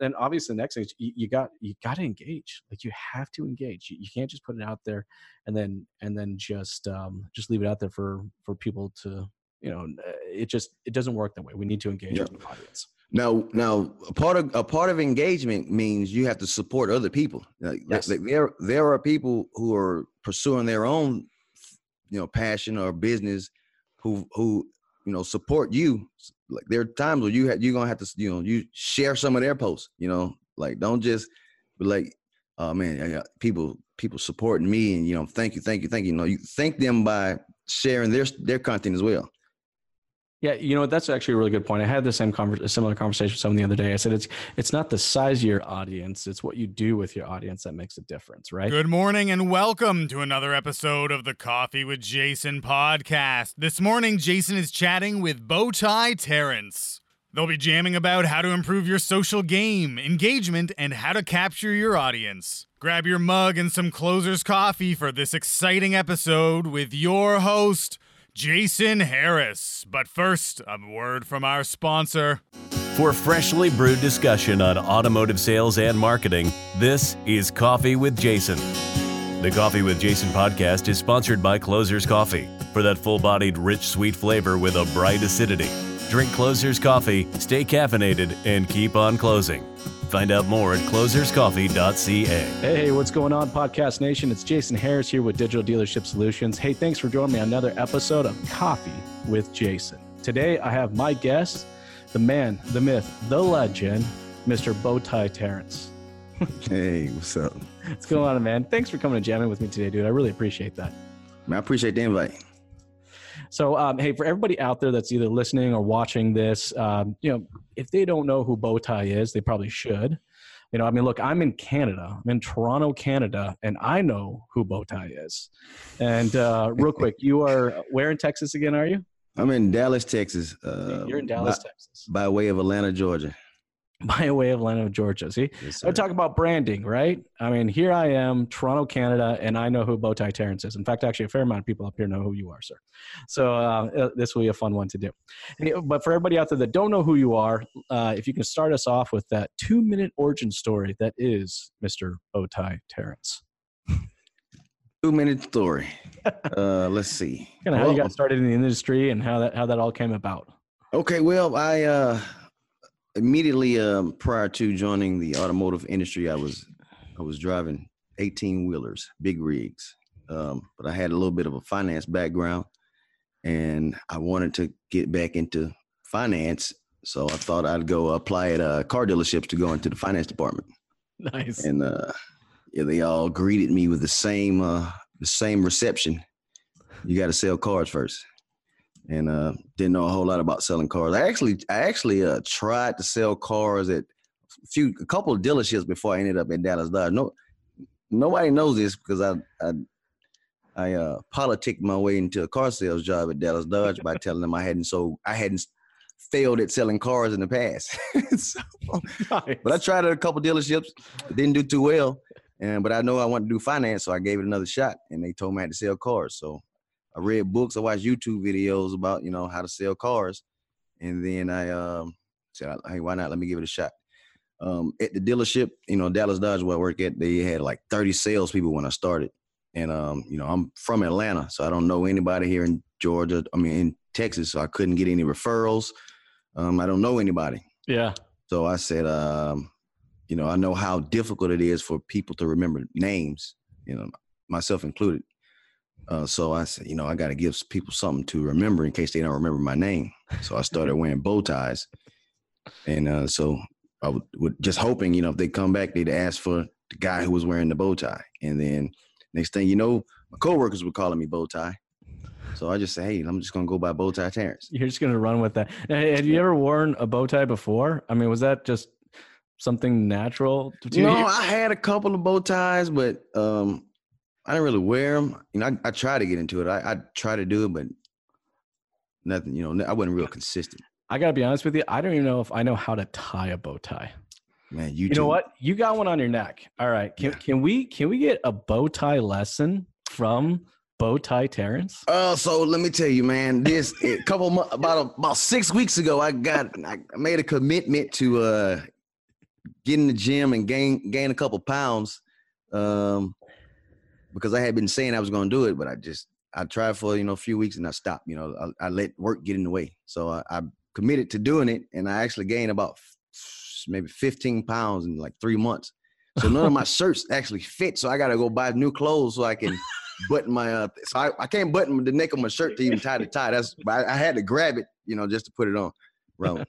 and obviously the next thing is you, you got you got to engage. Like you have to engage. You, you can't just put it out there and then and then just um, just leave it out there for for people to you know. It just it doesn't work that way. We need to engage with the audience. Now, now a part of a part of engagement means you have to support other people. Like, Yes. like, there, there are people who are pursuing their own, you know, passion or business, who who you know support you. Like there are times where you have you're gonna have to you know you share some of their posts. You know, like don't just be like, oh man, people people supporting me, and you know, thank you, thank you, thank you. You know, you thank them by sharing their their content as well. Yeah, you know? That's actually a really good point. I had the same conver- a similar conversation with someone the other day. I said it's it's not the size of your audience; it's what you do with your audience that makes a difference, right? Good morning and welcome to another episode of the Coffee with Jason podcast. This morning, Jason is chatting with Bowtie Terrence. They'll be jamming about how to improve your social game, engagement, and how to capture your audience. Grab your mug and some closer's coffee for this exciting episode with your host, Jason Harris. But first, a word from our sponsor. For freshly brewed discussion on automotive sales and marketing, this is Coffee with Jason. The Coffee with Jason podcast is sponsored by Closer's Coffee for that full bodied, rich, sweet flavor with a bright acidity. Drink Closer's Coffee, stay caffeinated, and keep on closing. Find out more at closerscoffee.ca. Hey, what's going on, Podcast Nation? It's Jason Harris here with Digital Dealership Solutions. Hey, thanks for joining me on another episode of Coffee with Jason. Today, I have my guest, the man, the myth, the legend, Mr. Bowtie Terrence. Hey, what's up? What's going on, man? Thanks for coming and jamming with me today, dude. I really appreciate that. Man, I appreciate the invite. So, um, hey, for everybody out there that's either listening or watching this, um, you know, if they don't know who Bowtie is, they probably should. You know, I mean, look, I'm in Canada. I'm in Toronto, Canada, and I know who Bowtie is. And uh, real quick, you are where in Texas again? Are you? I'm in Dallas, Texas. Uh, You're in Dallas, by, Texas, by way of Atlanta, Georgia. By way of Atlanta, Georgia. See, Yes, I talk about branding, right? I mean, here I am, Toronto, Canada, and I know who Bowtie Terrence is. In fact, actually, a fair amount of people up here know who you are, sir. So uh, uh, this will be a fun one to do. But for everybody out there that don't know who you are, uh, if you can start us off with that two-minute origin story that is Mr. Bowtie Terrence. Two minute story. uh, let's see. Kind of how you got started in the industry and how that how that all came about. Okay, well, I uh, immediately um, prior to joining the automotive industry, I was I was driving 18 wheelers, big rigs. Um, but I had a little bit of a finance background, and I wanted to get back into finance. So I thought I'd go apply at uh, car dealerships to go into the finance department. Nice. and uh yeah, they all greeted me with the same uh the same reception. You got to sell cars first, and uh didn't know a whole lot about selling cars. I actually I actually uh tried to sell cars at a few a couple of dealerships before I ended up in Dallas Dodge. No, nobody knows this because I I I uh politicked my way into a car sales job at Dallas Dodge by telling them I hadn't sold I hadn't failed at selling cars in the past. so, Nice. but I tried at a couple dealerships, didn't do too well. And but I know I wanted to do finance, so I gave it another shot. And they told me I had to sell cars. So I read books, I watched YouTube videos about you know how to sell cars, and then I um, said, "Hey, why not? Let me give it a shot." Um, at the dealership, you know, Dallas Dodge, where I work at, they had like 30 salespeople when I started. And um, you know, I'm from Atlanta, so I don't know anybody here in Georgia. I mean, in Texas, so I couldn't get any referrals. Um, I don't know anybody. yeah. So I said, um, you know, I know how difficult it is for people to remember names, you know, myself included. Uh, so I said, you know, I got to give people something to remember in case they don't remember my name. So I started wearing bow ties, and uh, so I would, would just hoping, you know, if they come back, they'd ask for the guy who was wearing the bow tie, and then next thing you know, my coworkers were calling me bow tie. So I just say, hey, I'm just gonna go by bow tie Terrence. You're just gonna run with that. Now, Have you ever worn a bow tie before? I mean, was that just something natural to You know. I had a couple of bow ties, but um, I didn't really wear them. You know, I, I try to get into it. I, I try to do it, but nothing. You know, I wasn't real consistent. I gotta be honest with you. I don't even know if I know how to tie a bow tie. Man, you, You know what? You got one on your neck. All right. Can Yeah. can we can we get a bow tie lesson from bow tie Terrence? Uh, so let me tell you, man. This a couple mo- about about six weeks ago, I got I made a commitment to uh get in the gym and gain gain a couple pounds, um, because I had been saying I was going to do it, but I just I tried for you know a few weeks and I stopped. You know, I, I let work get in the way, so I, I committed to doing it, and I actually gained about maybe 15 pounds in like three months. So none of my shirts actually fit, so I got to go buy new clothes so I can button my uh. So I, I can't button the neck of my shirt to even tie the tie. That's I, I had to grab it, you know, just to put it on. Right.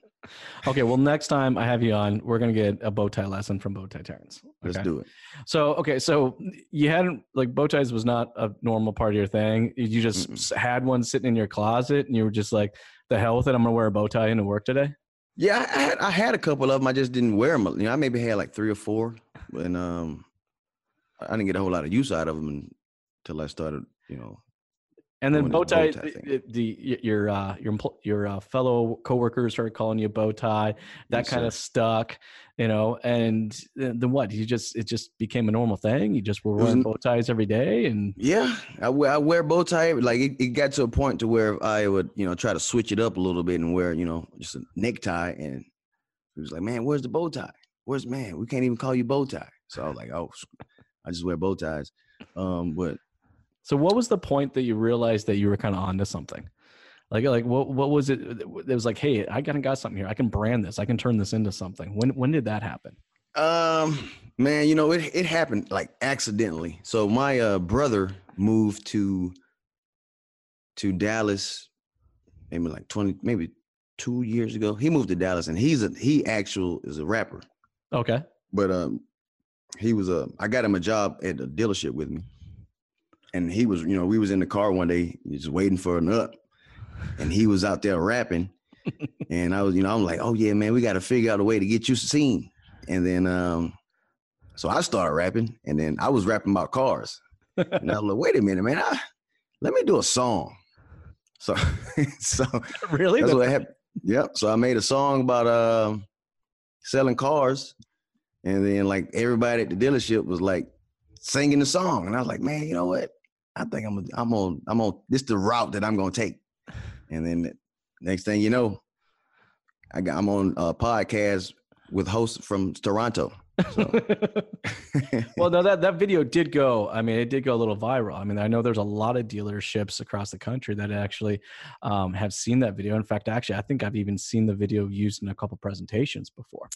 Okay, well, next time I have you on, we're gonna get a bow tie lesson from Bow Tie Terrence. Let's do it. So, okay, so you hadn't like bow ties was not a normal part of your thing. You just Mm-mm. had one sitting in your closet, and you were just like, "The hell with it! I'm gonna wear a bow tie into work today." Yeah, I had I had a couple of them. I just didn't wear them. You know, I maybe had like three or four, and um, I didn't get a whole lot of use out of them until I started. You know, And then bow tie, the, the, your uh, your your uh, fellow coworkers started calling you bow tie. That Yes, kind of stuck, you know. And then what? You just it just became a normal thing. You just were wearing bow ties every day, and yeah, I wear I wear bow tie. Like it, it got to a point to where I would you know try to switch it up a little bit and wear you know just a necktie. And he was like, "Man, where's the bow tie? Where's man? We can't even call you bow tie." So I was like, "Oh, I just wear bow ties." Um, but So what was the point that you realized that you were kind of onto something? Like like what what was it it was like, hey, I kind of got something here. I can brand this. I can turn this into something. When when did that happen? Um, man, you know, it it happened like accidentally. So my uh brother moved to to Dallas maybe like 20 maybe 2 years ago. He moved to Dallas and he's a he actual is a rapper. Okay. But um he was a I got him a job at a dealership with me. And he was, you know, we was in the car one day just waiting for an up. And he was out there rapping. and I was, you know, I'm like, oh yeah, man, we got to figure out a way to get you seen. And then um so I started rapping and then I was rapping about cars. And I was like, wait a minute, man, I, let me do a song. So so really? that's what happened. Yep. So I made a song about um selling cars, and then like everybody at the dealership was like singing the song, and I was like, man, you know what? I think I'm gonna, I'm on I'm on this the route that I'm gonna take. And then next thing you know, I got I'm on a podcast with hosts from Toronto. So well, no, that that video did go. I mean, it did go a little viral. I mean, I know there's a lot of dealerships across the country that actually um, have seen that video. In fact, actually, I think I've even seen the video used in a couple presentations before.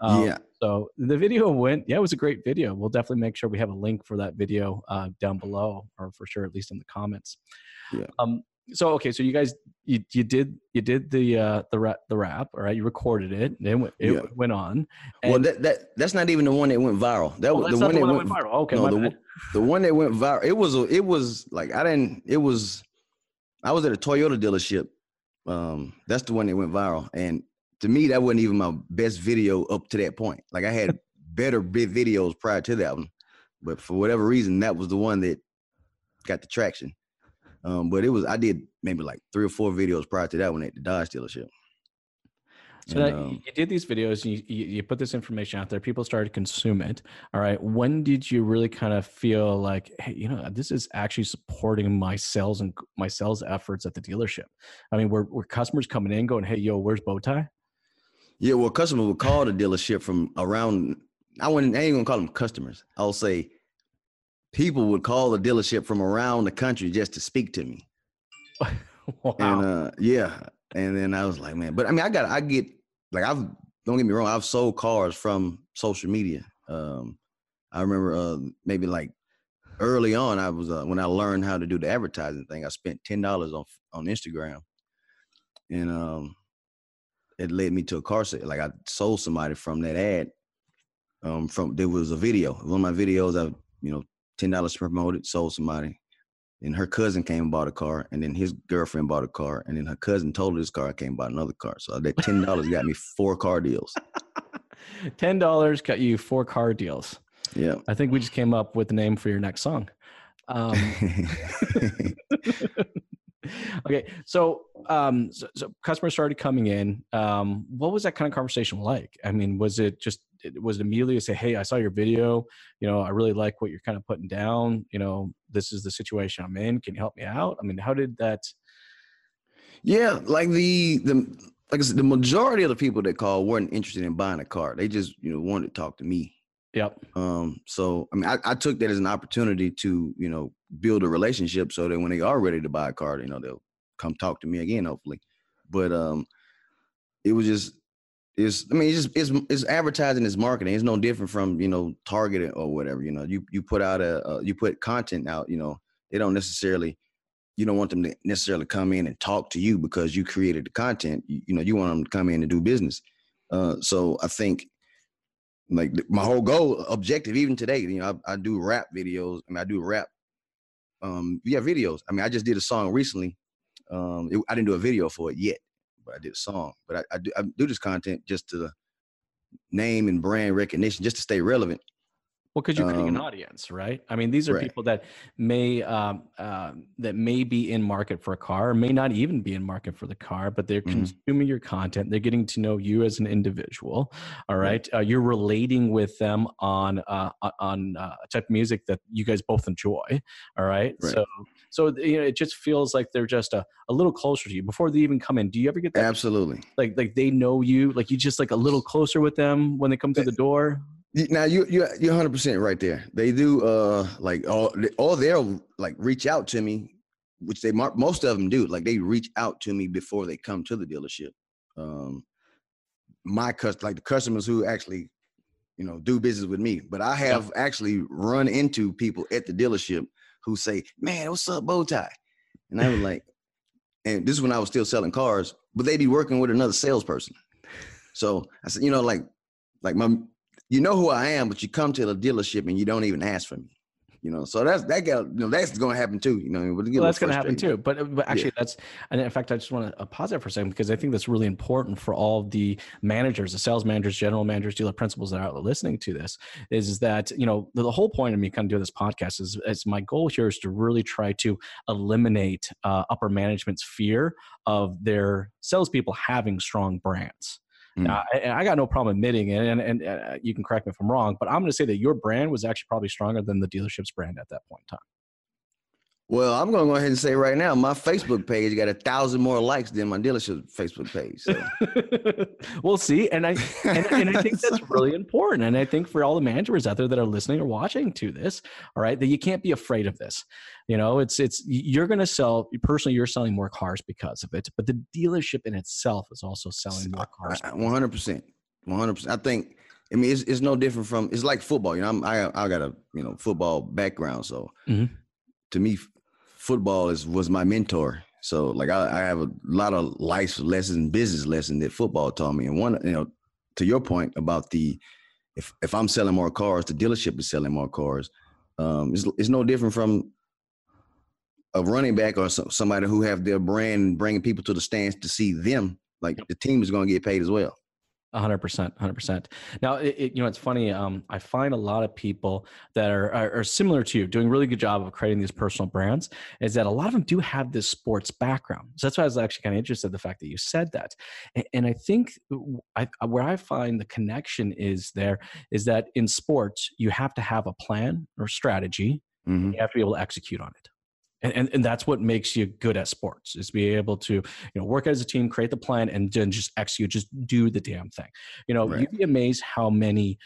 Um, yeah, So the video went. Yeah, it was a great video. We'll definitely make sure we have a link for that video uh, down below, or for sure, at least in the comments. Yeah. Um. So okay, so you guys, you, you did you did the uh, the rap the rap, all right? You recorded it. It went it Yeah. went on. well that that that's not even the one that went viral. That Oh, was that's the one the that one went that went viral. Okay, no, the, the one that went viral, it was a, it was like I didn't. It was I was at a Toyota dealership. Um, that's the one that went viral, and to me, that wasn't even my best video up to that point. Like I had better big videos prior to that one, but for whatever reason, that was the one that got the traction. Um, but it was I did maybe like three or four videos prior to that one at the Dodge dealership. So And, that, um, you did these videos, you, you you put this information out there. People started to consume it. All right. When did you really kind of feel like, hey, you know, this is actually supporting my sales and my sales efforts at the dealership? I mean, were, were customers coming in going, hey, yo, where's bow tie? Yeah, well, customers would call the dealership from around. I wouldn't. I ain't gonna call them customers. I'll say people would call the dealership from around the country just to speak to me. wow. And uh, yeah, and then I was like, man, but I mean, I got, I get like I've don't get me wrong, I've sold cars from social media. Um, I remember uh, maybe like early on, I was uh, when I learned how to do the advertising thing. I spent ten dollars on on Instagram, and um, it led me to a car sale. Like I sold somebody from that ad. Um, from there was a video. One of my videos, I you know ten dollars promoted, sold somebody, and her cousin came and bought a car, and then his girlfriend bought a car, and then her cousin told her this car came and bought another car. So that ten dollars got me four car deals. Ten dollars got you four car deals. Yeah. I think we just came up with the name for your next song. Um, okay, so um, so, so customers started coming in. Um, what was that kind of conversation like? I mean, was it just it- was immediately say, "Hey, I saw your video. You know, I really like what you're kind of putting down. You know, this is the situation I'm in. Can you help me out?" I mean, how did that? Yeah, like the the like I said, the majority of the people that called weren't interested in buying a car. They just, you know, wanted to talk to me. Yep. Um, so I mean, I, I took that as an opportunity to, you know, build a relationship so that when they are ready to buy a car, you know, they'll come talk to me again, hopefully. But um, it was just, it's, I mean, it's just, it's, it's advertising, it's marketing. It's no different from, you know, Target or whatever. You know, you you put out a, uh, you put content out. You know, they don't necessarily you don't want them to necessarily come in and talk to you because you created the content. You, you know, you want them to come in and do business. Uh, so I think like my whole goal, objective, even today, you know, I, I do rap videos. I mean, I do rap. Um, yeah, videos. I mean, I just did a song recently. Um, it, I didn't do a video for it yet, but I did a song. But I, I, do, I do this content just to name and brand recognition, just to stay relevant. Well, because you're creating um, an audience, right? I mean, these are right. people that may um, uh, that may be in market for a car, or may not even be in market for the car, but they're mm-hmm. consuming your content. They're getting to know you as an individual. All right, uh, you're relating with them on uh, on uh, type of music that you guys both enjoy. All right, right. so so you know, it just feels like they're just a, a little closer to you before they even come in. Do you ever get that? Absolutely. Like like they know you, like you just like a little closer with them when they come through the door. Now you you you're 100 percent right there. They do uh like all all they'll like reach out to me, which they most of them do. Like they reach out to me before they come to the dealership. Um, my cust like the customers who actually you know do business with me. But I have yeah. actually run into people at the dealership who say, "Man, what's up, bow tie?" And I was like, and this is when I was still selling cars, but they would be working with another salesperson. So I said, you know, like like my you know who I am, but you come to the dealership and you don't even ask for me. You know, so that's that got you know that's going to happen too. You know, well, that's going to happen too. But but actually, yeah. that's and in fact, I just want to pause there for a second because I think that's really important for all the managers, the sales managers, general managers, dealer principals that are listening to this. Is that you know the, the whole point of me kind of doing this podcast is, is my goal here is to really try to eliminate uh, upper management's fear of their salespeople having strong brands. Mm. Now, I, I, got no problem admitting it, and, and uh, you can correct me if I'm wrong, but I'm going to say that your brand was actually probably stronger than the dealership's brand at that point in time. Well, I'm going to go ahead and say right now, my Facebook page got a thousand more likes than my dealership Facebook page. So. we'll see, and I and, and, I think that's really important. And I think for all the managers out there that are listening or watching to this, all right, that you can't be afraid of this. You know, it's it's you're going to sell personally. You're selling more cars because of it, but the dealership in itself is also selling more cars. One hundred percent, one hundred percent. I think. I mean, it's, it's no different from it's like football. You know, I'm, I I got a you know football background, so. Mm-hmm to me, football is was my mentor. So like I, I have a lot of life lessons, business lessons that football taught me. And one, you know, to your point about the if if I'm selling more cars, the dealership is selling more cars. Um, it's it's no different from a running back or somebody who have their brand bringing people to the stands to see them. Like the team is going to get paid as well hundred percent, hundred percent. Now, it, it, you know, it's funny. Um, I find a lot of people that are, are, are similar to you, doing a really good job of creating these personal brands. Is that a lot of them do have this sports background? So that's why I was actually kind of interested in the fact that you said that. And, and I think I, where I find the connection is there is that in sports you have to have a plan or strategy. Mm-hmm. You have to be able to execute on it and, and, and that's what makes you good at sports is be able to you know work as a team create the plan and then just execute just do the damn thing you know right. you'd be amazed how many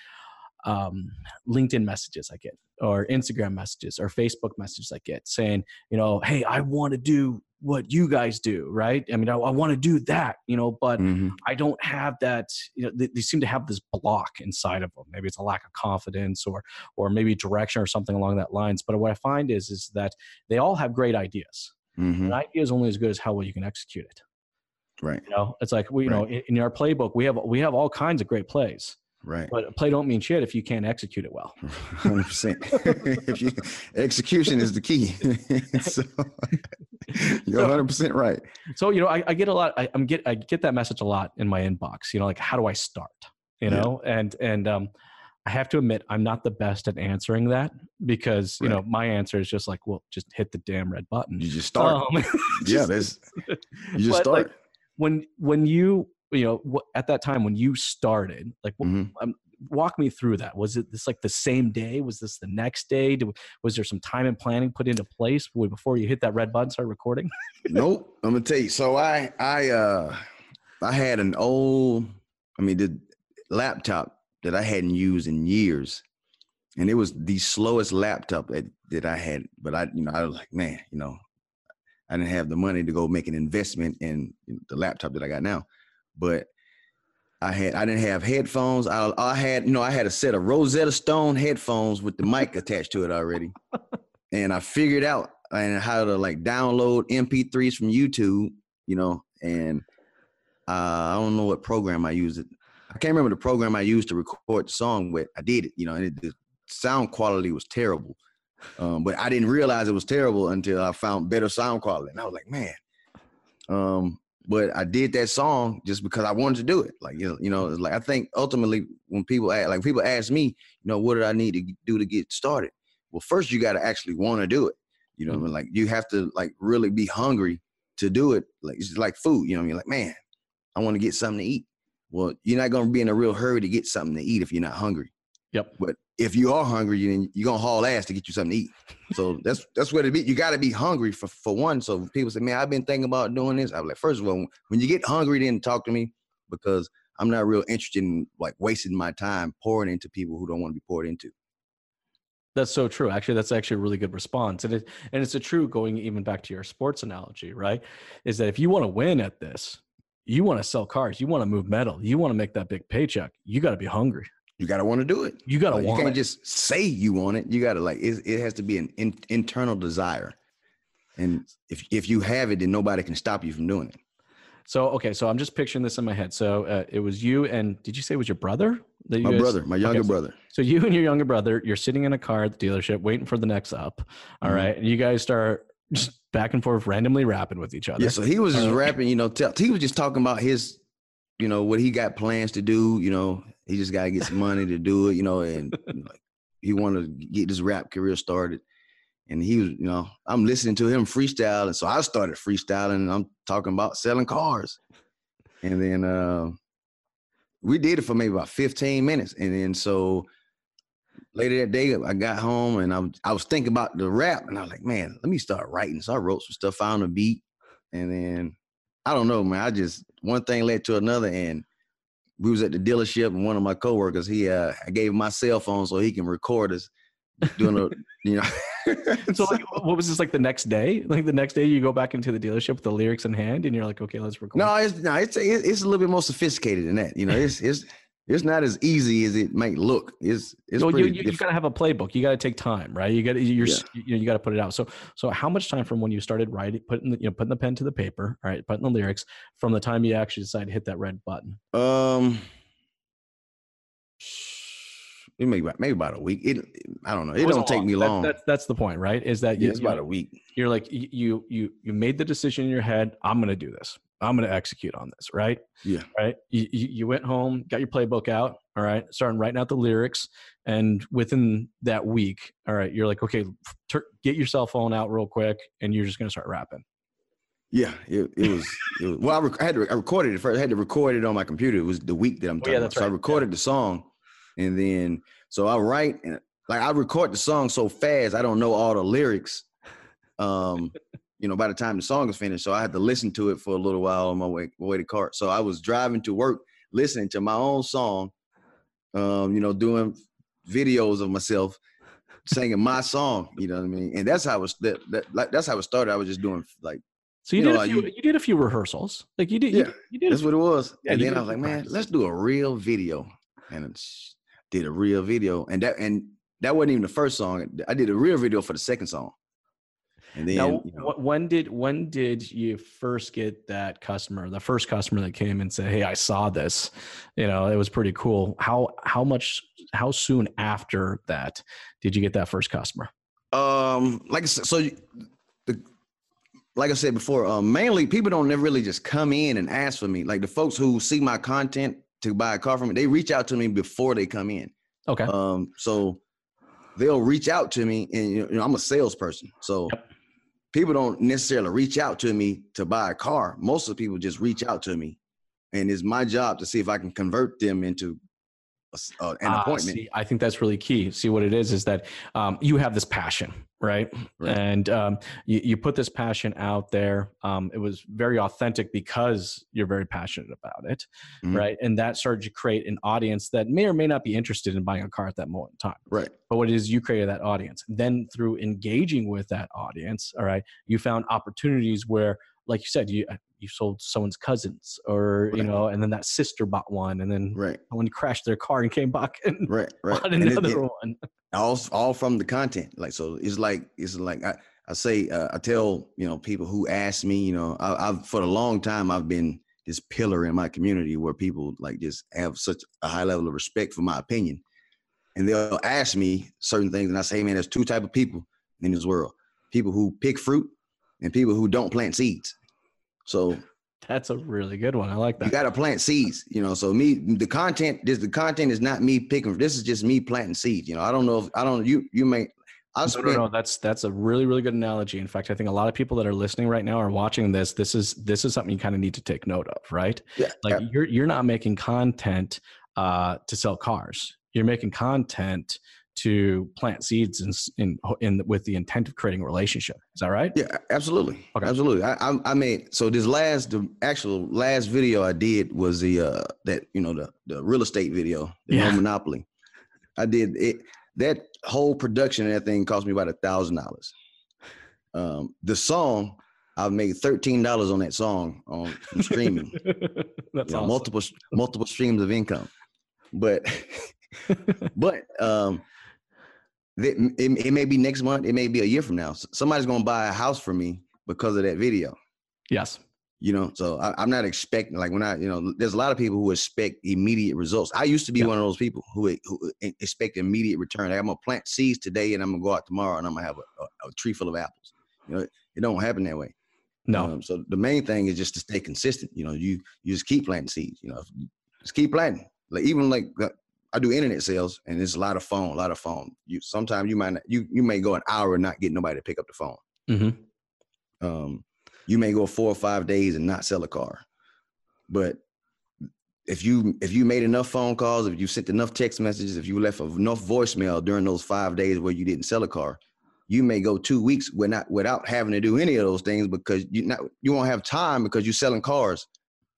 um, linkedin messages i get or instagram messages or facebook messages i get saying you know hey i want to do what you guys do, right? I mean, I, I want to do that, you know, but mm-hmm. I don't have that. You know, they, they, seem to have this block inside of them. Maybe it's a lack of confidence, or or maybe direction, or something along that lines. But what I find is is that they all have great ideas. Mm-hmm. An idea is only as good as how well you can execute it. Right. You know, it's like we, you right. know, in, in our playbook, we have we have all kinds of great plays. Right. But play don't mean shit if you can't execute it well. 100%. if you, execution is the key. so you're 100% right. So, you know, I, I get a lot, I, am get, I get that message a lot in my inbox, you know, like how do I start, you know? Yeah. And, and, um, I have to admit, I'm not the best at answering that because you right. know my answer is just like, well, just hit the damn red button. You just start. Um, just, yeah, there's. You just start. Like, when when you you know at that time when you started like mm-hmm. um, walk me through that was it this like the same day was this the next day was there some time and planning put into place before you hit that red button start recording nope i'm gonna tell you so i i uh I had an old, I mean, the laptop that I hadn't used in years, and it was the slowest laptop that, that I had. But I, you know, I was like, man, you know, I didn't have the money to go make an investment in the laptop that I got now. But I had I didn't have headphones. I I had you know I had a set of Rosetta Stone headphones with the mic attached to it already, and I figured out and how to like download MP3s from YouTube, you know, and uh, I don't know what program I used. It I can't remember the program I used to record the song with. I did it, you know, and it, the sound quality was terrible. Um, but I didn't realize it was terrible until I found better sound quality, and I was like, man. Um, but I did that song just because I wanted to do it. Like you know, you know, like I think ultimately when people ask, like people ask me, you know, what did I need to do to get started? Well, first you got to actually want to do it. You know, mm-hmm. I mean? like you have to like really be hungry to do it. Like it's like food. You know, I mean, like man, I want to get something to eat. Well, you're not gonna be in a real hurry to get something to eat if you're not hungry. Yep. But if you are hungry, you you're gonna haul ass to get you something to eat. So that's that's what it be. You got to be hungry for for one. So people say, man, I've been thinking about doing this. I'm like, first of all, when you get hungry, then talk to me because I'm not real interested in like wasting my time pouring into people who don't want to be poured into. That's so true. Actually, that's actually a really good response, and it and it's a true going even back to your sports analogy, right? Is that if you want to win at this, you want to sell cars, you want to move metal, you want to make that big paycheck, you got to be hungry. You got to want to do it. You got to like, want. You can't it. just say you want it. You got to like it. It has to be an in, internal desire, and if if you have it, then nobody can stop you from doing it. So okay, so I'm just picturing this in my head. So uh, it was you and did you say it was your brother? my guys, brother, my younger okay, brother. So, so, you and your younger brother, you're sitting in a car at the dealership waiting for the next up. All mm-hmm. right, and you guys start just back and forth randomly rapping with each other. Yeah, so he was just rapping, you know, tell, he was just talking about his you know what he got plans to do. You know, he just got to get some money to do it. You know, and he wanted to get his rap career started. And he was, you know, I'm listening to him freestyle, and so I started freestyling. And I'm talking about selling cars, and then uh, we did it for maybe about 15 minutes, and then so later that day I got home and I was, I was thinking about the rap, and I was like, man, let me start writing. So I wrote some stuff on the beat, and then I don't know, man. I just one thing led to another, and we was at the dealership, and one of my coworkers, he uh, I gave him my cell phone so he can record us doing a, you know. so like, what was this like the next day? Like the next day, you go back into the dealership with the lyrics in hand, and you're like, okay, let's record. No, it's no, it's it's a little bit more sophisticated than that. You know, it's it's it's not as easy as it might look. It's it's well, you, you, you got to have a playbook. You got to take time, right? You got to you're yeah. you, you got to put it out. So so how much time from when you started writing, putting the, you know putting the pen to the paper, all right, putting the lyrics, from the time you actually decided to hit that red button? Um, maybe maybe about a week. It I don't know. It, it don't take long. me long. That, that's that's the point, right? Is that yeah, you, it's about a week. You're like you you you made the decision in your head. I'm going to do this. I'm going to execute on this, right? Yeah. Right. You, you went home, got your playbook out, all right, starting writing out the lyrics. And within that week, all right, you're like, okay, ter- get your cell phone out real quick and you're just going to start rapping. Yeah, it, it, was, it was. well, I, rec- I, had to. I recorded it first. I had to record it on my computer. It was the week that I'm talking oh, yeah, that's about. Right. So I recorded yeah. the song, and then so I write and like I record the song so fast I don't know all the lyrics. Um, you know, by the time the song is finished. So I had to listen to it for a little while on my way, way to car. So I was driving to work, listening to my own song, um, you know, doing videos of myself singing my song. You know what I mean? And that's how it was. That, that like that's how it started. I was just doing like. So you, you did know, a few, you, you, did a few rehearsals, like you did. Yeah, you, you did. That's what it was. Yeah, and then I was like, man, let's do a real video, and did a real video, and that and that wasn't even the first song. I did a real video for the second song. And then now, you know, when did when did you first get that customer, the first customer that came and said, "Hey, I saw this. You know, it was pretty cool." How how much how soon after that did you get that first customer? Um, like I said, so the like I said before, um, mainly people don't never really just come in and ask for me. Like the folks who see my content to buy a car from me, they reach out to me before they come in. Okay. Um, so they'll reach out to me, and you know, I'm a salesperson, so. Yep people don't necessarily reach out to me to buy a car. Most of the people just reach out to me, and it's my job to see if I can convert them into uh, an ah, appointment. See, I think that's really key. See what it is is that um, you have this passion, right? Right. And um, you, you put this passion out there. Um, it was very authentic because you're very passionate about it, Mhm. right? And that started to create an audience that may or may not be interested in buying a car at that moment in time. Right. But what it is, you created that audience. Then through engaging with that audience, all right, you found opportunities where, like you said, you you sold someone's cousins, or you know, and then that sister bought one, and then Right. someone crashed their car and came back and Right. Right. bought And it- another it- one. all all from the content like so it's like it's like i, I say uh, i tell you know people who ask me you know I, i've for a long time i've been this pillar in my community where people like just have such a high level of respect for my opinion and they'll ask me certain things and i say man there's two type of people in this world people who pick fruit and people who don't plant seeds so That's a really good one. I like that. you got to plant seeds, you know. So me, the content, this the content is not me picking. This is just me planting seeds. You know, I don't know if I don't. You you may. I No, no, no. That's that's a really, really good analogy. In fact, I think a lot of people that are listening right now are watching this. This is this is something you kind of need to take note of, right? yeah, Like yeah, you're you're not making content uh, to sell cars. You're making content to plant seeds in, in in with the intent of creating a relationship. Is that right? yeah, absolutely, Okay. absolutely. I, I I made so this last the actual last video I did was the uh that you know the the real estate video, the Yeah. no monopoly. I did it. That whole production of that thing cost me about a thousand dollars. Um, the song I've made thirteen dollars on that song on streaming. That's know, awesome. multiple multiple streams of income but but um it, it, it may be next month it may be a year from now somebody's gonna buy a house for me because of that video yes. you know so I, i'm not expecting like when i you know there's a lot of people who expect immediate results i used to be Yeah. one of those people who, who expect immediate return i'm gonna plant seeds today and i'm gonna go out tomorrow and i'm gonna have a, a, a tree full of apples you know it don't happen that way No. um, so the main thing is just to stay consistent. You know, you you just keep planting seeds. You know, just keep planting. Like even like I do internet sales, and it's a lot of phone, a lot of phone. You sometimes you might not, you you may go an hour and not get nobody to pick up the phone. hmm Um, you may go four or five days and not sell a car, but if you if you made enough phone calls, if you sent enough text messages, if you left enough voicemail during those five days where you didn't sell a car, you may go two weeks without without having to do any of those things because you not you won't have time because you're selling cars.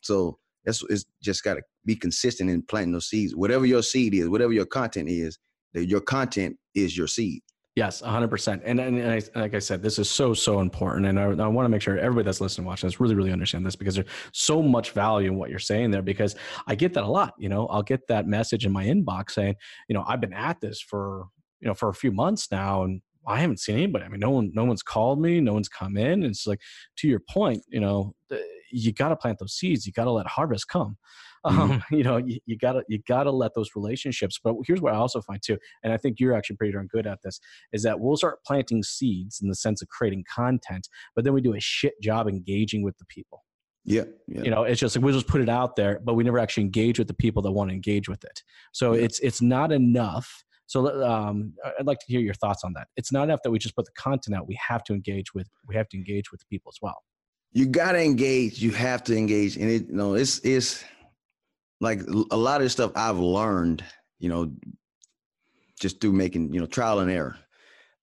So that's it's just got to be consistent in planting those seeds. Whatever your seed is, whatever your content is, that your content is your seed. Yes, 100%. And, and, and I, like I said, this is so, so important. And I, I want to make sure everybody that's listening, watching this really, really understand this because there's so much value in what you're saying there because I get that a lot. You know, I'll get that message in my inbox saying, you know, I've been at this for, you know, for a few months now and I haven't seen anybody. I mean, no one, no one's called me, no one's come in. And it's like, to your point, you know, you got to plant those seeds. You got to let harvest come. Um, you know, you, you gotta, you gotta let those relationships. But here's what I also find too, and I think you're actually pretty darn good at this is that we'll start planting seeds in the sense of creating content, but then we do a shit job engaging with the people. Yeah, yeah. You know, it's just like we just put it out there, but we never actually engage with the people that want to engage with it. So Yeah. it's it's not enough. So um, I'd like to hear your thoughts on that. It's not enough that we just put the content out. We have to engage with we have to engage with the people as well. You gotta engage. You have to engage, and it you know it's it's like a lot of stuff I've learned, you know, just through making you know trial and error.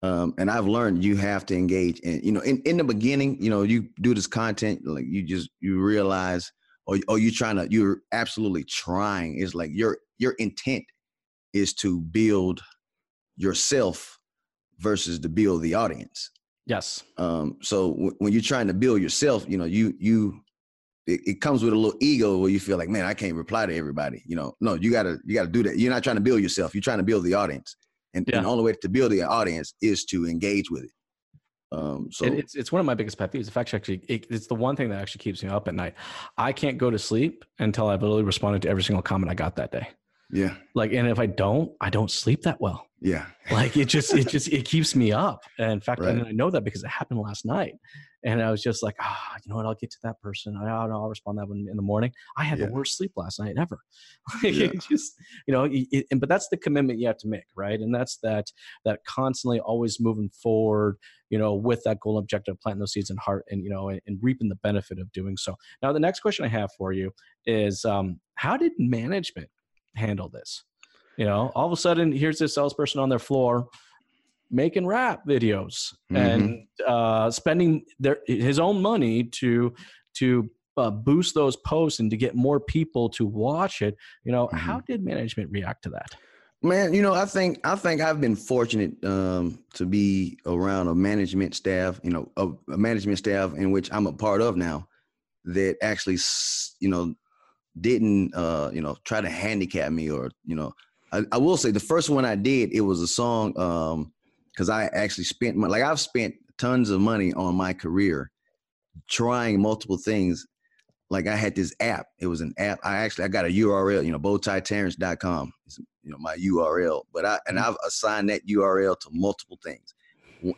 Um, and I've learned you have to engage, and you know, in, in the beginning, you know, you do this content, like you just you realize, or or you trying to, you're absolutely trying. It's like your your intent is to build yourself versus to build the audience. Yes. Um, so w- when you're trying to build yourself, you know, you you it, it comes with a little ego where you feel like, man, I can't reply to everybody. You know, no, you gotta you gotta do that. You're not trying to build yourself. You're trying to build the audience, and, and the only way to build the audience is to engage with it. Um, so It, it's it's one of my biggest pet peeves. In fact, actually, it, it's the one thing that actually keeps me up at night. I can't go to sleep until I've literally responded to every single comment I got that day. yeah, Like, and if I don't, I don't sleep that well. Yeah, Like it just it just it keeps me up. And in fact, Right. I know that because it happened last night. And I was just like, ah, you know what? I'll get to that person. I, I'll, I'll respond to that one in the morning. I had Yeah. the worst sleep last night ever. Like, Yeah. it just you know, it- and but that's the commitment you have to make, right? And that's that that constantly always moving forward, you know, with that goal and objective, planting those seeds in heart, and you know, and, and reaping the benefit of doing so. Now, the next question I have for you is, um, how did management handle this? You know, all of a sudden, here's this salesperson on their floor. making rap videos and uh, spending their his own money to to uh, boost those posts and to get more people to watch it. You know, how did management react to that? Man, you know, I think I think I've been fortunate um, to be around a management staff, you know, a, a management staff in which I'm a part of now, that actually, you know, didn't, uh, you know, try to handicap me or, you know, I, I will say the first one I did, it was a song, um, because I actually spent my, like I've spent tons of money on my career, trying multiple things. Like I had this app. It was an app. I actually I got a URL, you know, bowtieterrence.com. It's, you know, my URL. But I and I've assigned that URL to multiple things.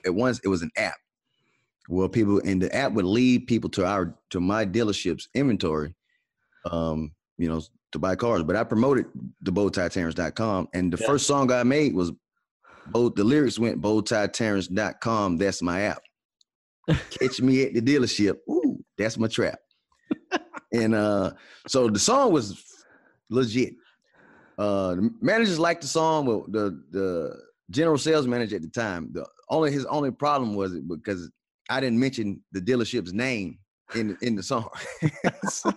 At once it was an app. Well, people and the app would lead people to our to my dealership's inventory, um, you know, to buy cars. But I promoted the bowtieterrence.com. And the Yeah. first song I made was both the lyrics went bowtieterrence.com. That's my app. Catch me at the dealership. Ooh, that's my trap. and uh, so the song was legit. Uh, the managers liked the song, Well, the the general sales manager at the time, the only his only problem was it because I didn't mention the dealership's name in in the song. So-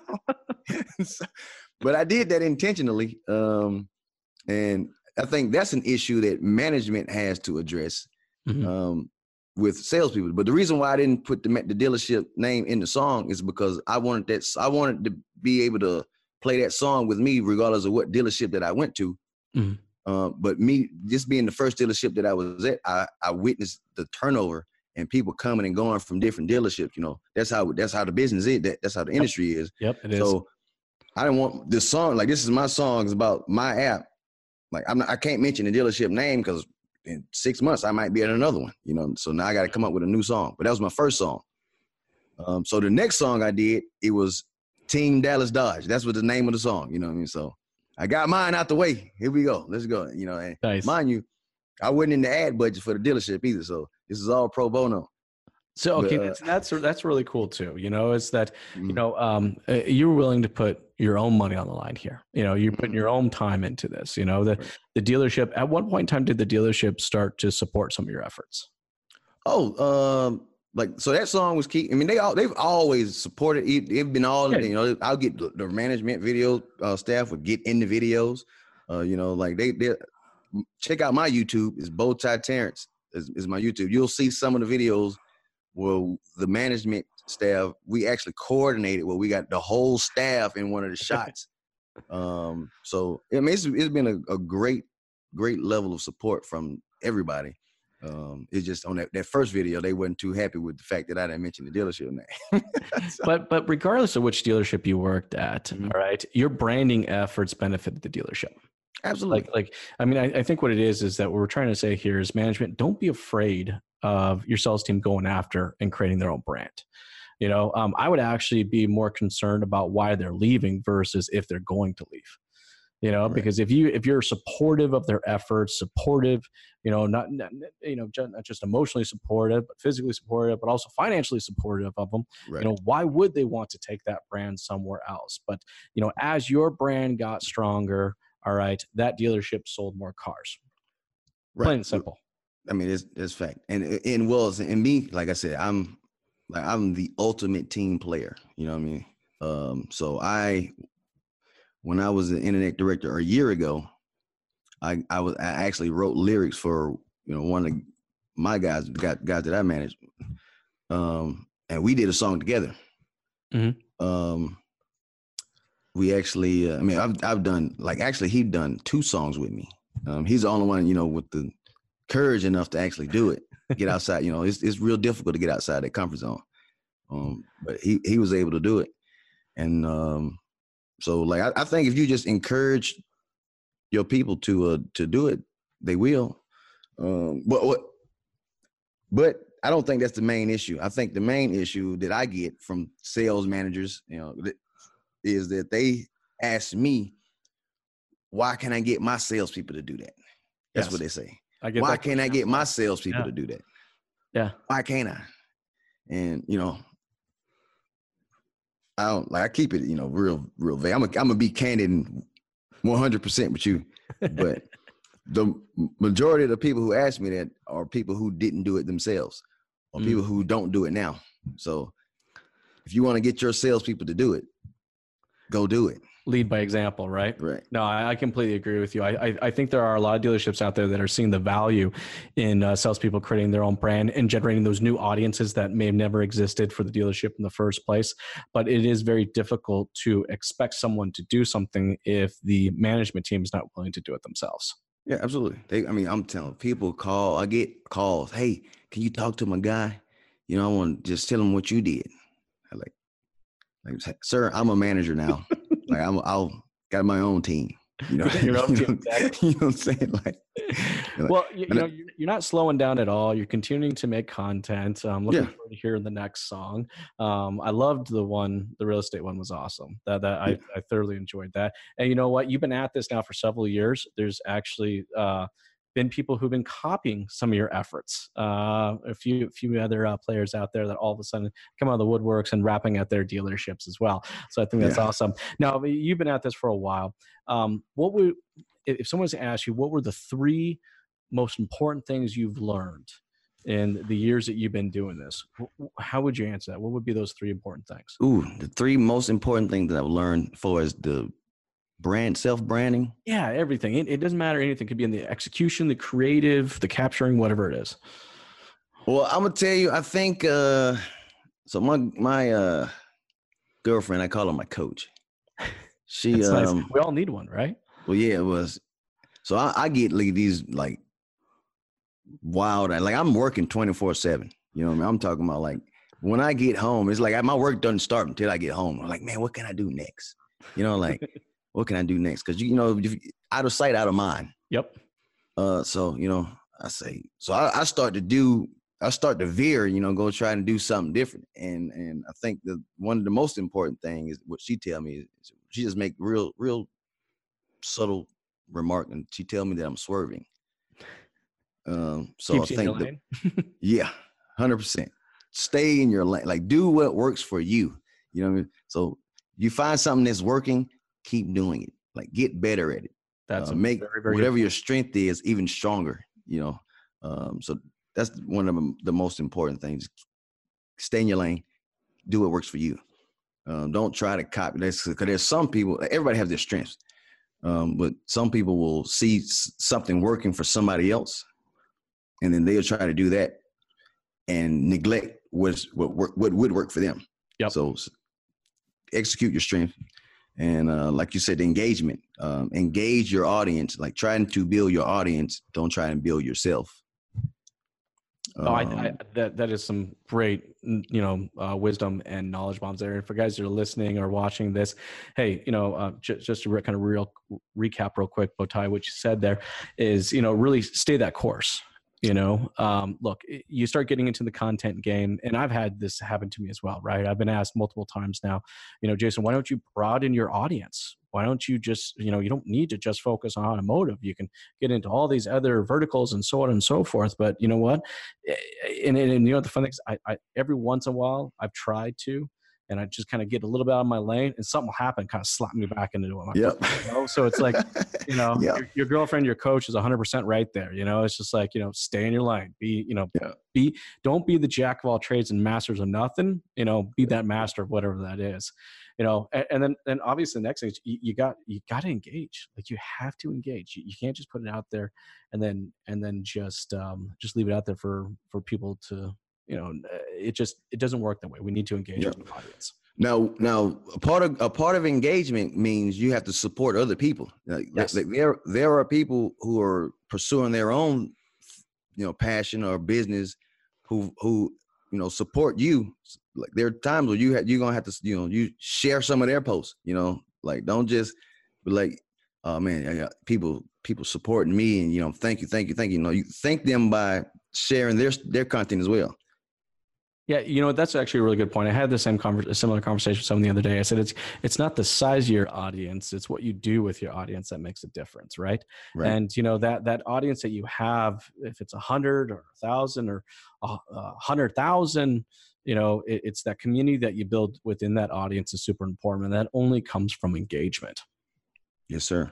so- but I did that intentionally, um, and I think that's an issue that management has to address Mhm. um, with salespeople. But the reason why I didn't put the, the dealership name in the song is because I wanted that I wanted to be able to play that song with me, regardless of what dealership that I went to. Mhm. Uh, but me just being the first dealership that I was at, I, I witnessed the turnover and people coming and going from different dealerships. You know, that's how that's how the business is. That, that's how the industry is. Yep, it is. I didn't want this song. Like this is my song. It's about my app. Like I'm not, I can't mention the dealership name because in six months I might be at another one. You know. So now I got to come up with a new song. But that was my first song. Um, so the next song I did it was Team Dallas Dodge. That's what the name of the song. You know what I mean? So I got mine out the way. Here we go. Let's go. You know. And nice. mind you, I wasn't in the ad budget for the dealership either. So this is all pro bono. So okay, But, uh, that's that's that's really cool too. You know, is that you Mhm. know um, uh, you're willing to put your own money on the line here. You know, you're Mm-hmm. putting your own time into this. You know, the the dealership. At one point in time, did the dealership start to support some of your efforts? Oh, um, like so that song was key. I mean, they all they've always supported. it- They've been all Yeah. you know. I'll get the, the management video uh, staff would get in the videos. Uh, you know, like they they check out my YouTube. Is Bowtie Terrence is, is my YouTube. You'll see some of the videos where the management staff we actually coordinated where we got the whole staff in one of the shots. um, so I mean, it's, it's been a, a great great level of support from everybody. Um, it's just on that, that first video, they weren't too happy with the fact that I didn't mention the dealership name. So- But but regardless of which dealership you worked at, Mhm. all right, your branding efforts benefited the dealership. absolutely. Like like I mean, I, I think what it is is that what we're trying to say here is management. Don't be afraid of your sales team going after and creating their own brand. You know, um, I would actually be more concerned about why they're leaving versus if they're going to leave. You know, Right. because if you if you're supportive of their efforts, supportive, you know, not, not you know ju- not just emotionally supportive, but physically supportive, but also financially supportive of them. right. You know, why would they want to take that brand somewhere else? But you know, as your brand got stronger, all right, that dealership sold more cars. Plain and simple. I mean, it's it's fact. And in Wells and me, like I said, I'm like I'm the ultimate team player. You know what I mean? Um, so I when I was an internet director a year ago, I I was I actually wrote lyrics for you know one of my guys, got guys that I managed. Um, and we did a song together. Mhm. Um, we actually, uh, I mean, I've I've done like actually he done two songs with me. Um, he's the only one, you know, with the courage enough to actually do it. Get outside, you know, it's it's real difficult to get outside that comfort zone. Um, but he he was able to do it, and um, so like I, I think if you just encourage your people to uh to do it, they will. Um, but what? But I don't think that's the main issue. I think the main issue that I get from sales managers, you know, is that they ask me, "Why can I get my salespeople to do that?" That's Yes. what they say. I get Why can't I get my salespeople Yeah. to do that? Yeah. Why can't I? And you know, I don't like I keep it, you know, real, real vague. I'm gonna be candid and 100 percent with you, but the majority of the people who ask me that are people who didn't do it themselves or Mm. people who don't do it now. So if you want to get your salespeople to do it, go do it. Lead by example, right? Right. No, I, I completely agree with you. I, I, I think there are a lot of dealerships out there that are seeing the value in uh, salespeople creating their own brand and generating those new audiences that may have never existed for the dealership in the first place. But it is very difficult to expect someone to do something if the management team is not willing to do it themselves. Yeah, absolutely. They, I mean, I'm telling people call. I get calls. Hey, can you talk to my guy? You know, I want to just tell him what you did. I like, like, sir, I'm a manager now. like, I'm, I'll got my own team. You know, you know, exactly. you know what I'm saying? Like, Like, well, you, you know, you're you're not slowing down at all. You're continuing to make content. I'm looking Yeah. forward to hearing the next song. Um, I loved the one, the real estate one was awesome. That that I, I thoroughly enjoyed that. And you know what? You've been at this now for several years. There's actually uh, been people who've been copying some of your efforts. Uh, a few a few other uh, players out there that all of a sudden come out of the woodworks and rapping at their dealerships as well. So I think that's Yeah. awesome. Now you've been at this for a while. Um, what would if someone was to ask you, what were the three most important things you've learned in the years that you've been doing this? How would you answer that? What would be those three important things? ooh, the three most important things that I've learned for is the brand, self branding. Yeah, everything. It, it doesn't matter anything. It could be in the execution, the creative, the capturing, whatever it is. Well, I'm gonna tell you, I think uh so my my uh girlfriend, I call her my coach. She It's nice. um We all need one, right? well yeah, it was so I, I get like these like wild like I'm working 24-7. You know what I mean? I'm talking about like when I get home, it's like my work doesn't start until I get home. I'm like, man, what can I do next? You know, like what can I do next? Because you, you know, if, out of sight, out of mind. Yep. Uh, so you know, I say, so I, I start to do, I start to veer, you know, go try and do something different. And and I think the one of the most important thing is what she tell me is she just make real, real subtle remark, and she tell me that I'm swerving. Um, so Keeps I you in your think, the, yeah, hundred percent. Stay in your lane, like do what works for you. You know what I mean? So you find something that's working, keep doing it. Like get better at it That's uh, make very, very whatever your strength is even stronger you know um, so that's one of the- most important things stay in your lane do what works for you um, don't try to copy this because there's some people everybody has their strengths um, but some people will see something working for somebody else and then they'll try to do that and neglect what's, what work, what would work for them Yep. so execute your strength and uh, like you said engagement um, engage your audience like trying to build your audience don't try and build yourself Oh, I, I, Um, that that is some great, you know, uh, wisdom and knowledge bombs there. And for guys that are listening or watching this, hey, you know, uh, j- just to re- kind of real recap real quick, Bowtie, what you said there is, you know, really stay that course. You know, um, look, you start getting into the content game, and I've had this happen to me as well, right? I've been asked multiple times now, you know, Jason, why don't you broaden your audience? Why don't you just, you know, you don't need to just focus on automotive. You can get into all these other verticals and so on and so forth. But you know what? Eh, and, and, and you know the fun thing is I, I every once in a while I've tried to and I just kind of get a little bit out of my lane and something will happen kind of slap me back into it. Like, Yep. you know? So it's like, you know, Yeah. your, your girlfriend, your coach is 100% right there. You know, it's just like, you know, stay in your lane. Be, you know, Yeah. be, don't be the jack of all trades and masters of nothing. You know, be that master of whatever that is. You know, and, and then, then obviously the next thing is you, you got, you got to engage. Like you have to engage. You, you can't just put it out there and then, and then just, um, just leave it out there for, for people to, you know, uh, it just, it doesn't work that way. We need to engage Yeah. with the audience. Now, now, a part of a part of engagement means you have to support other people. Like, Yes. th- there, there are people who are pursuing their own, you know, passion or business, who who you know support you. Like there are times where you have you're gonna have to you know you share some of their posts. You know, like don't just be like, oh man, people people supporting me, and you know, thank you, thank you, thank you. You know, you thank them by sharing their their content as well. Yeah, you know that's actually a really good point. I had the same conver- a similar conversation with someone the other day. I said it's it's not the size of your audience; it's what you do with your audience that makes a difference, right? Right. And you know that that audience that you have, if it's a hundred or a thousand or a hundred thousand, you know, it, it's that community that you build within that audience is super important, and that only comes from engagement. Yes, sir.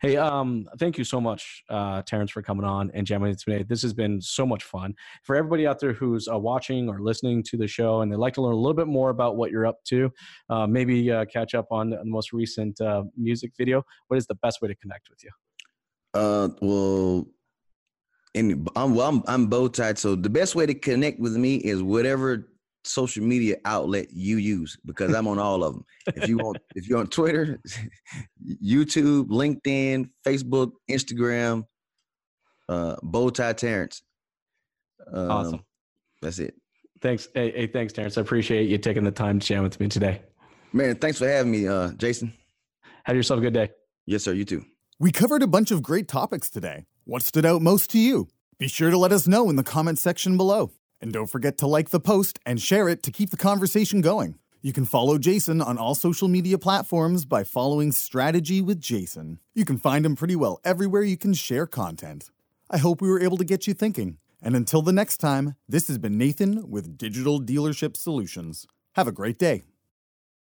Hey, um, thank you so much, uh, Terrence, for coming on and jamming today. This has been so much fun. For everybody out there who's uh, watching or listening to the show and they'd like to learn a little bit more about what you're up to, uh, maybe uh, catch up on the most recent uh, music video, what is the best way to connect with you? Uh, well, and I'm well, I'm I'm bow tied. So the best way to connect with me is whatever social media outlet you use because I'm on all of them. If you want, if you're on Twitter, YouTube, LinkedIn, Facebook, Instagram, uh, Bowtie Terrence. Um, Awesome. That's it, Thanks. Hey, hey, thanks, Terrence. I appreciate you taking the time to chat with me today. man. Thanks for having me, uh, Jason. Have yourself a good day. Yes, sir. You too. We covered a bunch of great topics today. What stood out most to you? Be sure to let us know in the comment section below. And don't forget to like the post and share it to keep the conversation going. You can follow Jason on all social media platforms by following Strategy with Jason. You can find him pretty well everywhere you can share content. I hope we were able to get you thinking. And until the next time, this has been Nathan with Digital Dealership Solutions. Have a great day.